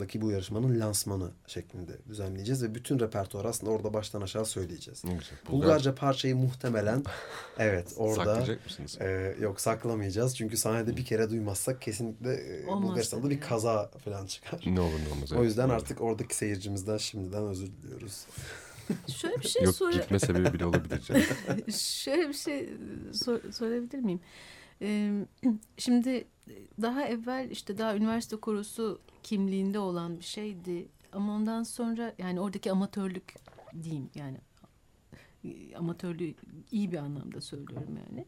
daki bu yarışmanın lansmanı şeklinde düzenleyeceğiz ve bütün repertuar aslında orada baştan aşağı söyleyeceğiz. Ne güzel. Bulgarca parçayı muhtemelen evet orada Saklayacak mısınız? e, yok saklamayacağız. Çünkü sahnede bir kere duymazsak kesinlikle e, Olmaz Bulgaristan'da tabii bir kaza falan çıkar. Ne olur ne olmaz. O evet. yüzden Doğru. artık oradaki seyircimizden şimdiden özür diliyoruz. Şöyle bir şey Yok sor- gitme sebebi bile olabilir. Şöyle bir şey sor- sorabilir miyim? Şimdi daha evvel işte daha üniversite korosu kimliğinde olan bir şeydi. Ama ondan sonra yani oradaki amatörlük diyeyim yani amatörlüğü iyi bir anlamda söylüyorum yani.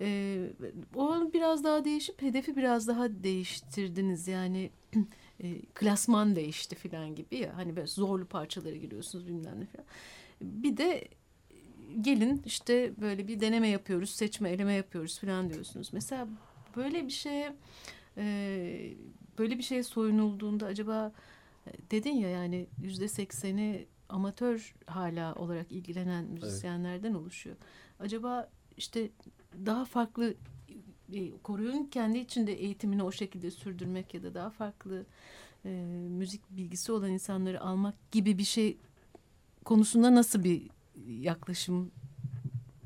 Ee, o biraz daha değişip hedefi biraz daha değiştirdiniz yani e, klasman değişti falan gibi ya hani böyle zorlu parçalara giriyorsunuz bilmem ne falan. Bir de gelin işte böyle bir deneme yapıyoruz, seçme, eleme yapıyoruz falan diyorsunuz. Mesela böyle bir şeye e, böyle bir şeye soyunulduğunda acaba e, dedin ya yani yüzde sekseni amatör hala olarak ilgilenen müzisyenlerden oluşuyor. Acaba işte daha farklı e, koruyun kendi içinde eğitimini o şekilde sürdürmek ya da daha farklı e, müzik bilgisi olan insanları almak gibi bir şey konusunda nasıl bir yaklaşım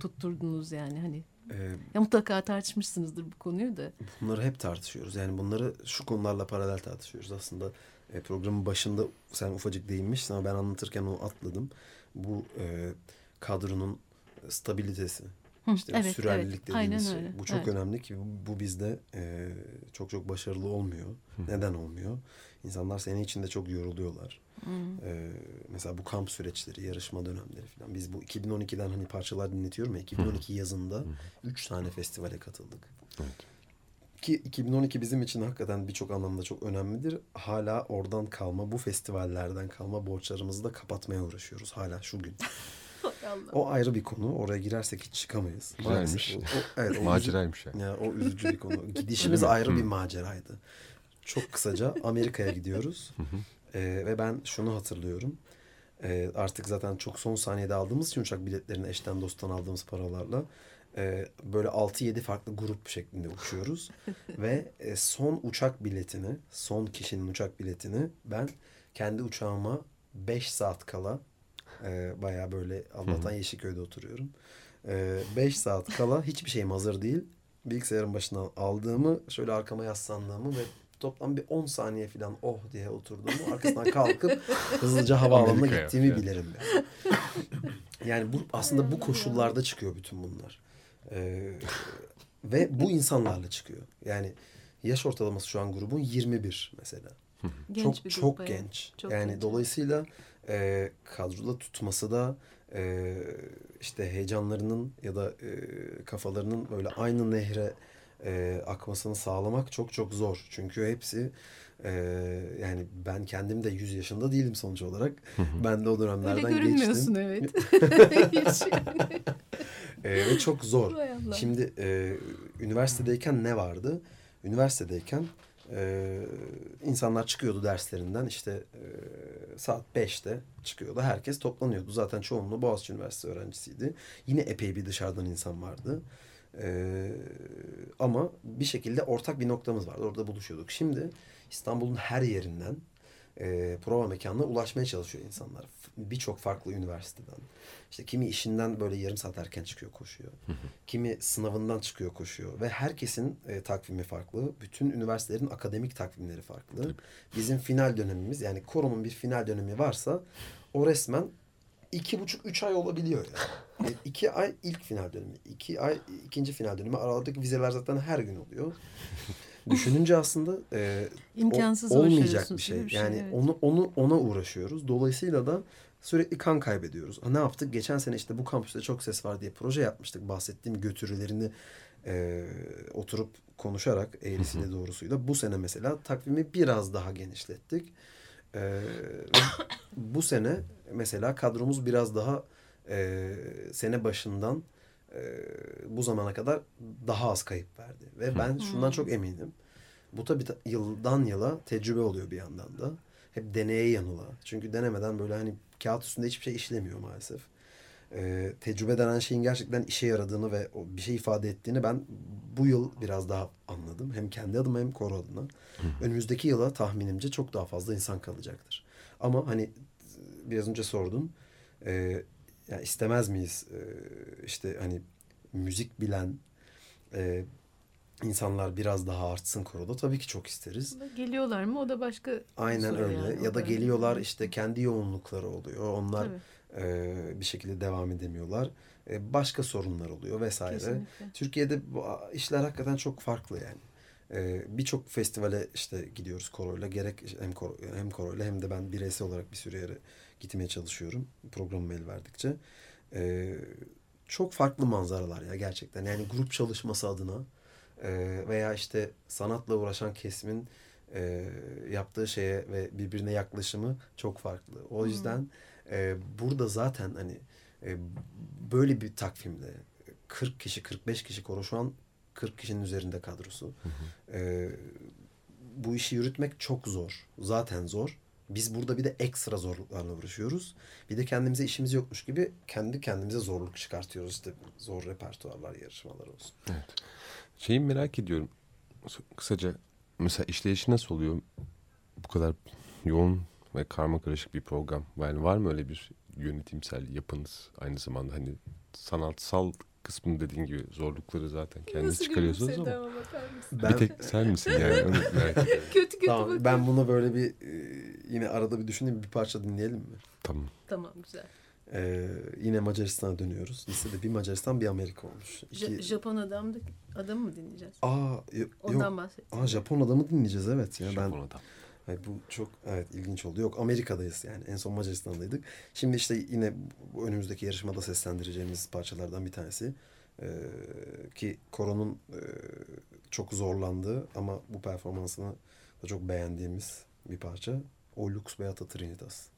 tutturdunuz yani hani Ee, ya mutlaka tartışmışsınızdır bu konuyu da. bunları hep tartışıyoruz. Yani bunları şu konularla paralel tartışıyoruz. Aslında e, programın başında sen ufacık değinmiştin ama ben anlatırken onu atladım. Bu e, kadronun stabilitesi, Hı, işte evet, sürerlilik evet. dediğimiz Aynen şey. öyle, Bu çok evet. önemli ki bu, bizde e, çok çok başarılı olmuyor. Neden olmuyor? İnsanlar sene içinde çok yoruluyorlar. Ee, mesela bu kamp süreçleri, yarışma dönemleri falan. Biz bu 2012'den hani parçalar dinletiyorum ya. 2012 yazında 3 tane festivale katıldık. Evet. Ki 2012 bizim için hakikaten birçok anlamda çok önemlidir. Hala oradan kalma, bu festivallerden kalma borçlarımızı da kapatmaya uğraşıyoruz hala şu gün. O ayrı bir konu. Oraya girersek hiç çıkamayız. Güzelmiş. O, o, evet, o Maceraymış yani. ya o üzücü bir konu. Gidişimiz ayrı bir maceraydı. Çok kısaca Amerika'ya gidiyoruz. Ee, ve ben şunu hatırlıyorum. Ee, artık zaten çok son saniyede aldığımız için uçak biletlerini eşten dosttan aldığımız paralarla e, böyle 6-7 farklı grup şeklinde uçuyoruz. ve e, son uçak biletini, son kişinin uçak biletini ben kendi uçağıma 5 saat kala e, bayağı böyle Allah'tan Yeşilköy'de oturuyorum. 5 saat kala hiçbir şeyim hazır değil. Bilgisayarın başına aldığımı, şöyle arkama yaslandığımı ve toplam bir 10 saniye falan oh diye oturduğumu arkasından kalkıp hızlıca havaalanına gittiğimi yani. bilirim ben. Yani bu aslında bu koşullarda çıkıyor bütün bunlar. Ee, ve bu insanlarla çıkıyor. Yani yaş ortalaması şu an grubun 21 mesela. Genç çok bir çok bayağı. genç. Çok yani genç. dolayısıyla e, kadroda tutması da e, işte heyecanlarının ya da e, kafalarının böyle aynı nehre e, akmasını sağlamak çok çok zor. Çünkü hepsi e, yani ben kendim de 100 yaşında değilim sonuç olarak. ben de o Öyle dönemlerden görünmüyorsun geçtim. evet. Yani. E, ve çok zor. Şimdi e, üniversitedeyken ne vardı? Üniversitedeyken e, insanlar çıkıyordu derslerinden işte e, saat 5'te çıkıyordu. Herkes toplanıyordu. Zaten çoğunluğu Boğaziçi Üniversitesi öğrencisiydi. Yine epey bir dışarıdan insan vardı. E, ama bir şekilde ortak bir noktamız vardı. Orada buluşuyorduk. Şimdi İstanbul'un her yerinden e, prova mekanına ulaşmaya çalışıyor insanlar. Birçok farklı üniversiteden. İşte kimi işinden böyle yarım saat erken çıkıyor koşuyor. Kimi sınavından çıkıyor koşuyor. Ve herkesin e, takvimi farklı. Bütün üniversitelerin akademik takvimleri farklı. Bizim final dönemimiz yani koronun bir final dönemi varsa o resmen iki buçuk üç ay olabiliyor yani. E, iki ay ilk final dönemi. iki ay ikinci final dönemi. Aralıktaki vizeler zaten her gün oluyor. Düşününce aslında e, İmkansız o- olmayacak bir şey. bir şey, yani evet. onu onu ona uğraşıyoruz. Dolayısıyla da sürekli kan kaybediyoruz. Ha, Ne yaptık? Geçen sene işte bu kampüste çok ses var diye proje yapmıştık. Bahsettiğim götürülerini e, oturup konuşarak eğrisiyle doğrusuyla. Bu sene mesela takvimi biraz daha genişlettik. E, bu sene mesela kadromuz biraz daha e, sene başından e, bu zamana kadar daha az kayıp verdi. Ve ben şundan çok eminim. Bu tabii ta- yıldan yıla tecrübe oluyor bir yandan da. Hep deneye yanıla. Çünkü denemeden böyle hani kağıt üstünde hiçbir şey işlemiyor maalesef. e, tecrübe denen şeyin gerçekten işe yaradığını ve o bir şey ifade ettiğini ben bu yıl biraz daha anladım. Hem kendi adıma hem koro adına. Önümüzdeki yıla tahminimce çok daha fazla insan kalacaktır. Ama hani biraz önce sordun. E, ya istemez miyiz e, işte hani müzik bilen e, insanlar biraz daha artsın koroda tabii ki çok isteriz. Geliyorlar mı o da başka Aynen öyle. yani. Ya da da- geliyorlar işte kendi yoğunlukları oluyor. Onlar Tabii. e, bir şekilde devam edemiyorlar. E, başka sorunlar oluyor vesaire. Kesinlikle. Türkiye'de bu işler hakikaten çok farklı yani. E, Birçok festivale işte gidiyoruz koroyla. Gerek hem koro, hem koroyla hem de ben bireysel olarak bir sürü yere gitmeye çalışıyorum. Programım el verdikçe. E, çok farklı manzaralar ya gerçekten. Yani grup çalışması adına e, veya işte sanatla uğraşan kesimin e, yaptığı şeye ve birbirine yaklaşımı çok farklı. O yüzden e, burada zaten hani e, böyle bir takvimde 40 kişi 45 kişi koro şu an 40 kişinin üzerinde kadrosu. E, bu işi yürütmek çok zor. Zaten zor. Biz burada bir de ekstra zorluklarla uğraşıyoruz. Bir de kendimize işimiz yokmuş gibi kendi kendimize zorluk çıkartıyoruz. İşte zor repertuarlar, yarışmalar olsun. Şeyi merak ediyorum. Kısaca mesela işleyişi nasıl oluyor? Bu kadar yoğun ve karma karışık bir program. Yani var mı öyle bir yönetimsel yapınız aynı zamanda hani sanatsal kısmını dediğin gibi zorlukları zaten kendiniz Nasıl çıkarıyorsunuz ama ama? Ben, bir tek sen misin yani. Kötü kötü tamam, bakıyor. ben bunu böyle bir e, yine arada bir düşüneyim bir parça dinleyelim mi? Tamam. Tamam güzel. Ee, yine Macaristan'a dönüyoruz. Listede bir Macaristan bir Amerika olmuş. İki... Ja- Japon adamdı, adamı mı dinleyeceğiz? Aa yo- Ondan yok. bahsettim. Aa Japon adamı dinleyeceğiz evet ya ben Japon adam. Ay, bu çok evet ilginç oldu. Yok Amerika'dayız yani. En son Macaristan'daydık. Şimdi işte yine önümüzdeki yarışmada seslendireceğimiz parçalardan bir tanesi. Ee, ki Koron'un e, çok zorlandığı ama bu performansını da çok beğendiğimiz bir parça. O Lux Beata Trinitas.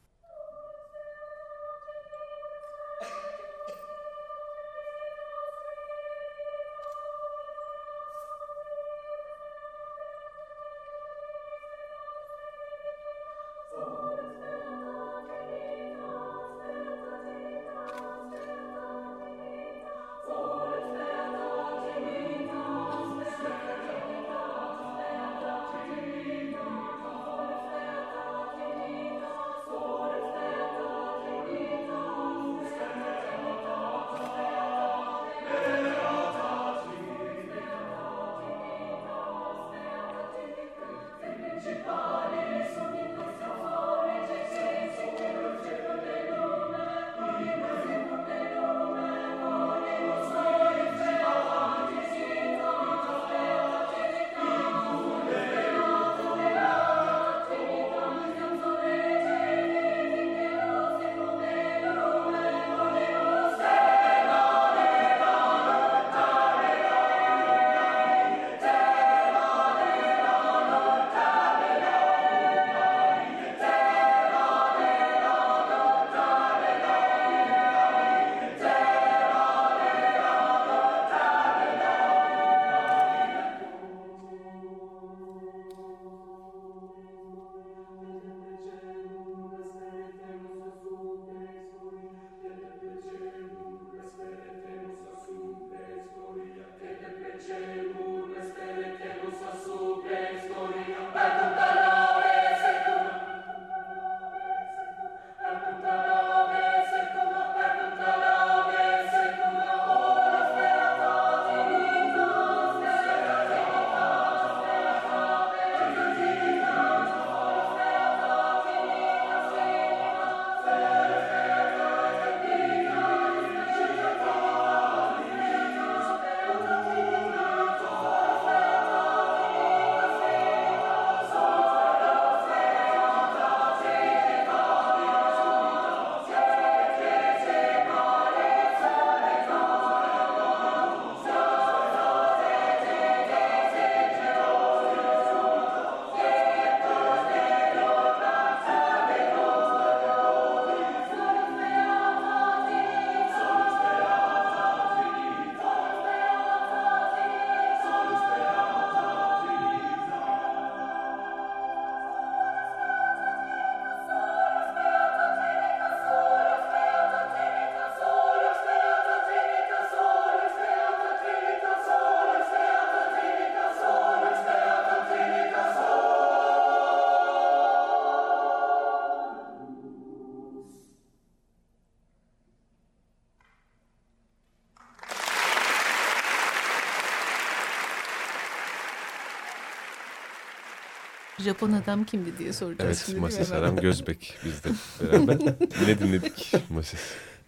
Japon adam kimdi diye soracağız Evet hemen? Aram Gözbek biz de beraber yine dinledik Mases.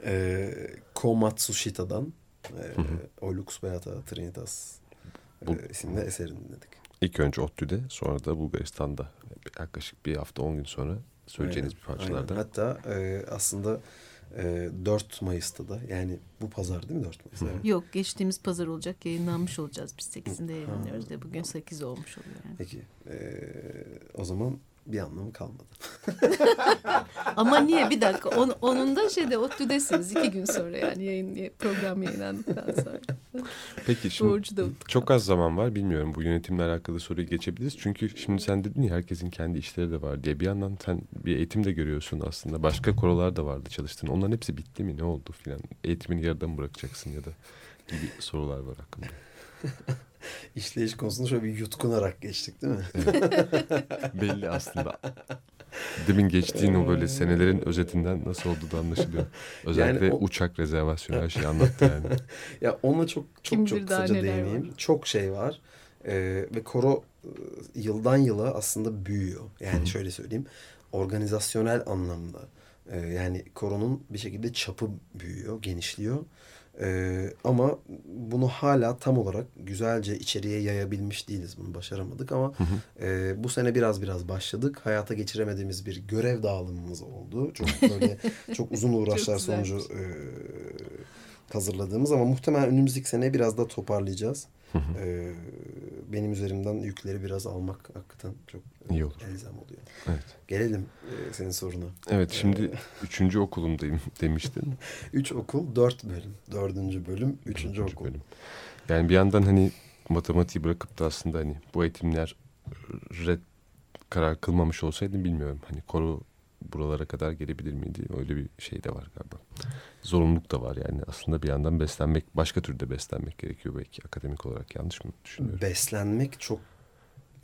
E, Komatsushita'dan e, Hı hı. O Lux Beata Trinitas e, Bu- isimli eserini dinledik. İlk önce ODTÜ'de sonra da Bulgaristan'da yaklaşık bir hafta 10 gün sonra söyleyeceğiniz bir Aynen, parçalardan. aynen. Hatta e, aslında e, 4 Mayıs'ta da yani bu pazar değil mi 4 Mayıs? Evet. Yok geçtiğimiz pazar olacak yayınlanmış olacağız biz 8'inde yayınlanıyoruz ve bugün 8 olmuş oluyor. Peki e, o zaman bir anlamı kalmadı. Ama niye bir dakika on, onun da şeyde ODTÜ'desiniz iki gün sonra yani yayın program yayınlandıktan sonra. Peki şimdi çok az zaman var bilmiyorum bu yönetimle alakalı soruyu geçebiliriz. Çünkü şimdi sen dedin ya herkesin kendi işleri de var diye bir yandan sen bir eğitim de görüyorsun aslında. Başka korolar da vardı çalıştığın onların hepsi bitti mi ne oldu filan eğitimini yarıda mı bırakacaksın ya da gibi sorular var hakkında. İşleyiş konusunda şöyle bir yutkunarak geçtik değil mi? Belli aslında. Demin geçtiğin o böyle senelerin özetinden nasıl olduğu da anlaşılıyor. Özellikle Yani o- uçak rezervasyonu her şeyi anlattı yani. Ya ona çok çok Kim çok kısaca değineyim. var. Çok şey var. Ee, ve koro e, yıldan yıla aslında büyüyor. Yani Hı hı. şöyle söyleyeyim. Organizasyonel anlamda. e, yani koronun bir şekilde çapı büyüyor, genişliyor. Ee, ama bunu hala tam olarak güzelce içeriye yayabilmiş değiliz. Bunu başaramadık ama Hı hı. e, bu sene biraz biraz başladık. Hayata geçiremediğimiz bir görev dağılımımız oldu. Çok böyle çok uzun uğraşlar Çok sonucu e, hazırladığımız ama muhtemelen önümüzdeki sene biraz da toparlayacağız. Hı hı. E, benim üzerimden yükleri biraz almak hakikaten çok İyi olur. elzem oluyor. Evet. Gelelim e, senin soruna. Evet şimdi üçüncü okulumdayım demiştin. Üç okul, dört bölüm. Dördüncü bölüm, üçüncü Dördüncü okul. bölüm. Yani bir yandan hani matematiği bırakıp da aslında hani bu eğitimler red karar kılmamış olsaydım bilmiyorum. Hani koro buralara kadar gelebilir miydi? Öyle bir şey de var galiba. Zorunluluk da var yani. Aslında bir yandan beslenmek, başka türde beslenmek gerekiyor belki akademik olarak. Yanlış mı düşünüyorum? Beslenmek çok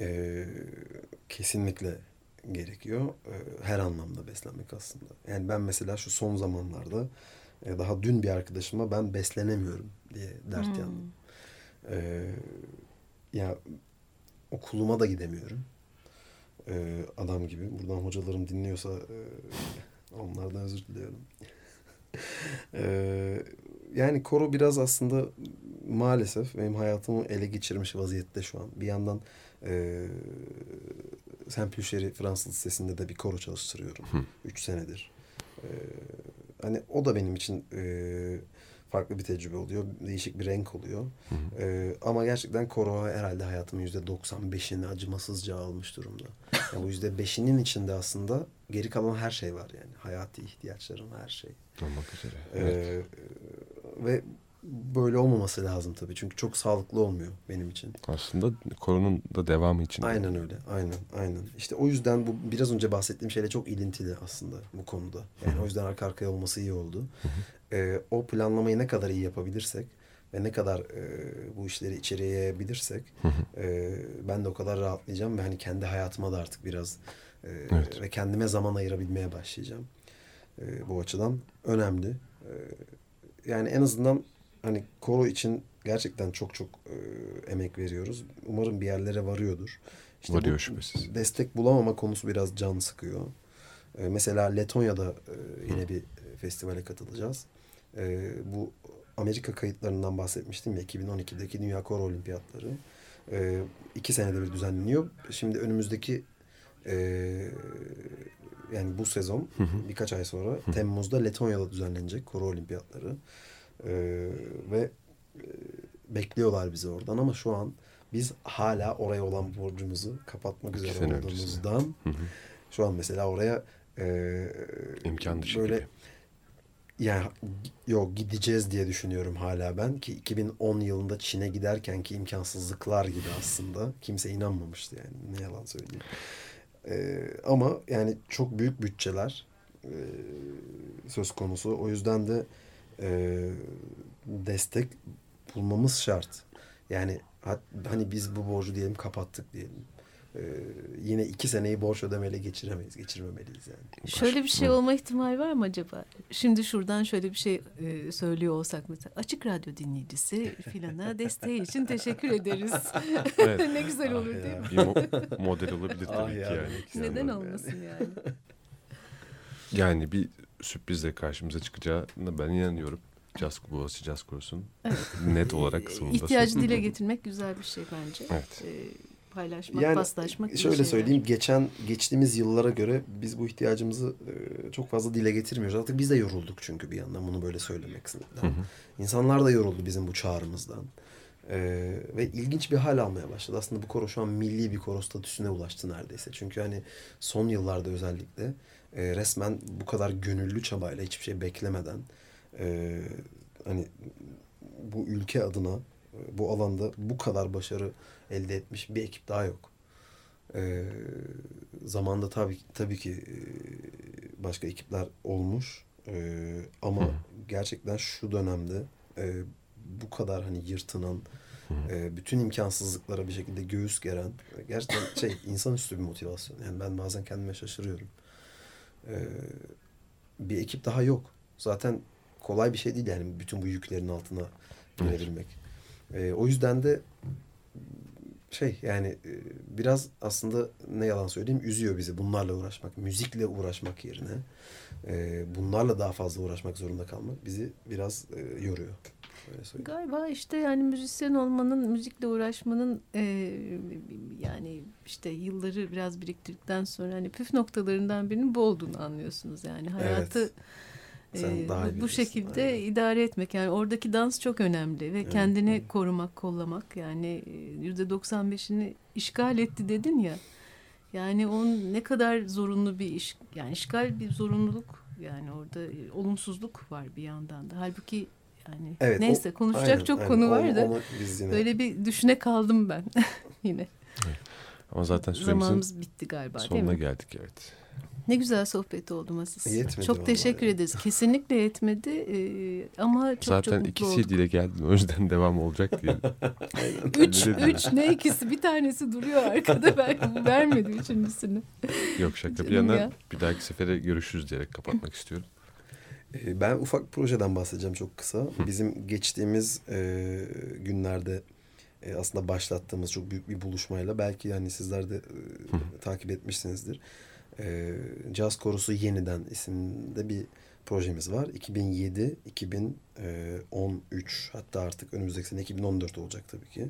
e, kesinlikle gerekiyor. E, her anlamda beslenmek aslında. Yani ben mesela şu son zamanlarda e, daha dün bir arkadaşıma ben beslenemiyorum diye dert Hmm. yandım. E, ya okuluma da gidemiyorum. E, adam gibi. Buradan hocalarım dinliyorsa e, onlardan özür diliyorum. e, yani koro biraz aslında maalesef benim hayatımı ele geçirmiş vaziyette şu an. Bir yandan e, Saint Plucheri Fransız Lisesi'nde de bir koro çalıştırıyorum. Hı. Üç senedir. E, hani o da benim için e, farklı bir tecrübe oluyor. Değişik bir renk oluyor. Hı hı. E, ama gerçekten koro herhalde hayatımın yüzde 95'ini acımasızca almış durumda. Yani bu yüzde beşinin içinde aslında geri kalan her şey var yani. Hayati ihtiyaçlarım her şey. Olmak üzere. Evet. Ee, ve böyle olmaması lazım tabii. Çünkü çok sağlıklı olmuyor benim için. Aslında koronun da devamı için. Aynen öyle. Aynen. Aynen. İşte o yüzden bu biraz önce bahsettiğim şeyle çok ilintili aslında bu konuda. Yani o yüzden arka arkaya olması iyi oldu. Ee, o planlamayı ne kadar iyi yapabilirsek ve ne kadar e, bu işleri içeriye yayabilirsek e, ben de o kadar rahatlayacağım ve hani kendi hayatıma da artık biraz e, Evet. ve kendime zaman ayırabilmeye başlayacağım. E, bu açıdan önemli. E, yani en azından hani koro için gerçekten çok çok e, emek veriyoruz. Umarım bir yerlere varıyordur. İşte Varıyor bu şüphesiz. Destek bulamama konusu biraz can sıkıyor. E, mesela Letonya'da e, yine bir e, festivale katılacağız. E, bu Amerika kayıtlarından bahsetmiştim ya 2012'deki Dünya Koro Olimpiyatları. E, iki senede bir düzenleniyor. Şimdi önümüzdeki e, yani bu sezon birkaç ay sonra Temmuz'da Letonya'da düzenlenecek Koro Olimpiyatları. E, ve e, bekliyorlar bizi oradan ama şu an biz hala oraya olan borcumuzu kapatmak üzere sene olduğumuzdan Hı hı. şu an mesela oraya e, İmkan dışı böyle gibi. yani yok gideceğiz diye düşünüyorum hala ben ki 2010 yılında Çin'e giderken ki imkansızlıklar gibi aslında kimse inanmamıştı yani ne yalan söyleyeyim. E, ama yani çok büyük bütçeler e, söz konusu o yüzden de e, destek bulmamız şart. Yani hani biz bu borcu diyelim kapattık diyelim. e, yine iki seneyi borç ödemeyle geçiremeyiz, geçirmemeliyiz yani. Şöyle bir şey olma ihtimali var mı acaba? Şimdi şuradan şöyle bir şey e, söylüyor olsak mesela. Açık radyo dinleyicisi filana desteği için teşekkür ederiz. Evet. ne güzel Ah olur ya. değil mi? Bir mo- model olabilir Ah tabii ki ya, yani. Neden olmasın yani? Yani bir sürprizle karşımıza çıkacağına ben inanıyorum. Caz Boğaziçi Caz Korosu'nun net olarak kısmında. İhtiyacı dile getirmek güzel bir şey bence. Evet. E, paylaşmak, Yani paslaşmak şöyle söyleyeyim geçen geçtiğimiz yıllara göre biz bu ihtiyacımızı e, çok fazla dile getirmiyoruz. Artık biz de yorulduk çünkü bir yandan bunu böyle söylemekten. İnsanlar da yoruldu bizim bu çağrımızdan. E, ve ilginç bir hal almaya başladı. Aslında bu koro şu an milli bir koro statüsüne ulaştı neredeyse. Çünkü hani son yıllarda özellikle e, resmen bu kadar gönüllü çabayla hiçbir şey beklemeden e, hani bu ülke adına e, bu alanda bu kadar başarı elde etmiş bir ekip daha yok. Ee, zamanda tabii tabii ki e, başka ekipler olmuş Ee, ama Hı. gerçekten şu dönemde e, bu kadar hani yırtınan e, bütün imkansızlıklara bir şekilde göğüs geren e, gerçekten şey insanüstü bir motivasyon. Yani ben bazen kendime şaşırıyorum. Ee, bir ekip daha yok. Zaten kolay bir şey değil yani bütün bu yüklerin altına Evet. girebilmek. Ee, o yüzden de şey yani e, biraz aslında ne yalan söyleyeyim üzüyor bizi bunlarla uğraşmak. Müzikle uğraşmak yerine e, bunlarla daha fazla uğraşmak zorunda kalmak bizi biraz e, yoruyor. Galiba işte yani müzisyen olmanın, müzikle uğraşmanın e, yani işte yılları biraz biriktirdikten sonra hani püf noktalarından birinin bu olduğunu anlıyorsunuz. Yani hayatı Sen e, daha iyi bu, şekilde aynen. idare etmek. Yani oradaki dans çok önemli ve Evet, kendini evet. korumak, kollamak. Yani yüzde 95'ini işgal etti dedin ya. Yani onun ne kadar zorunlu bir iş, yani işgal bir zorunluluk yani orada e, olumsuzluk var bir yandan da. Halbuki yani Evet, o- neyse konuşacak Aynen, çok aynen. konu var da yine böyle bir düşüne kaldım ben yine. Ama zaten Zamanımız bitti galiba değil sonuna mi? geldik evet. Ne güzel sohbet oldu Masas. Yetmedi çok teşekkür ederiz. Kesinlikle yetmedi ee, ama çok Zaten çok mutlu iki olduk. CD ile geldin o yüzden devam olacak diye. Üç, üç ne ikisi bir tanesi duruyor arkada ben vermedi üçüncüsünü. Yok şaka bir Canım yana ya. bir dahaki sefere görüşürüz diyerek kapatmak istiyorum. Ee, Ben ufak projeden bahsedeceğim çok kısa. Bizim geçtiğimiz e, günlerde e, aslında başlattığımız çok büyük bir buluşmayla belki yani sizler de e, takip etmişsinizdir. E, Caz Korosu Yeniden isimde bir projemiz var. 2007, 2013 hatta artık önümüzdeki sene 2014 olacak tabii ki.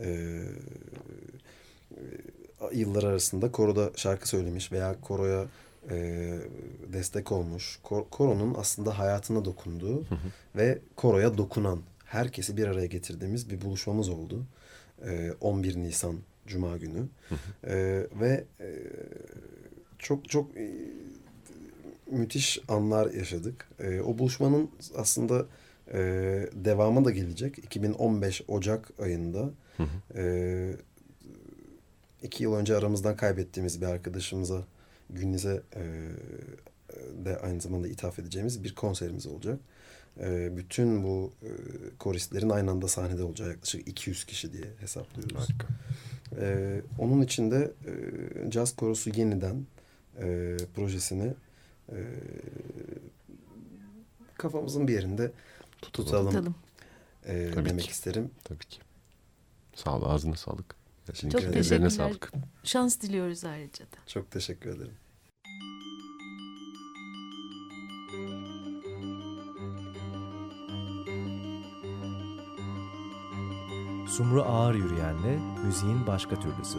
E, e, yıllar arasında koroda şarkı söylemiş veya koroya e, destek olmuş. Kor- koronun aslında hayatına dokunduğu ve koroya dokunan herkesi bir araya getirdiğimiz bir buluşmamız oldu. E, 11 Nisan Cuma günü. E, ve e, çok çok e, müthiş anlar yaşadık. E, o buluşmanın aslında e, devamı da gelecek. 2015 Ocak ayında e, iki yıl önce aramızdan kaybettiğimiz bir arkadaşımıza Gündüz'e e, de aynı zamanda ithaf edeceğimiz bir konserimiz olacak. E, bütün bu e, koristlerin aynı anda sahnede olacağı yaklaşık 200 kişi diye hesaplıyoruz. Harika. E, onun içinde e, Caz Korosu Yeniden e, projesini e, kafamızın bir yerinde tutalım, Tutalım. e, Tabii demek ki. isterim. Tabii ki. Sağ ol ağzına sağlık. Senin Çok teşekkürler. sağlık. Şans diliyoruz ayrıca da. Çok teşekkür ederim. Sumru Ağır Yürüyen'le müziğin başka türlüsü.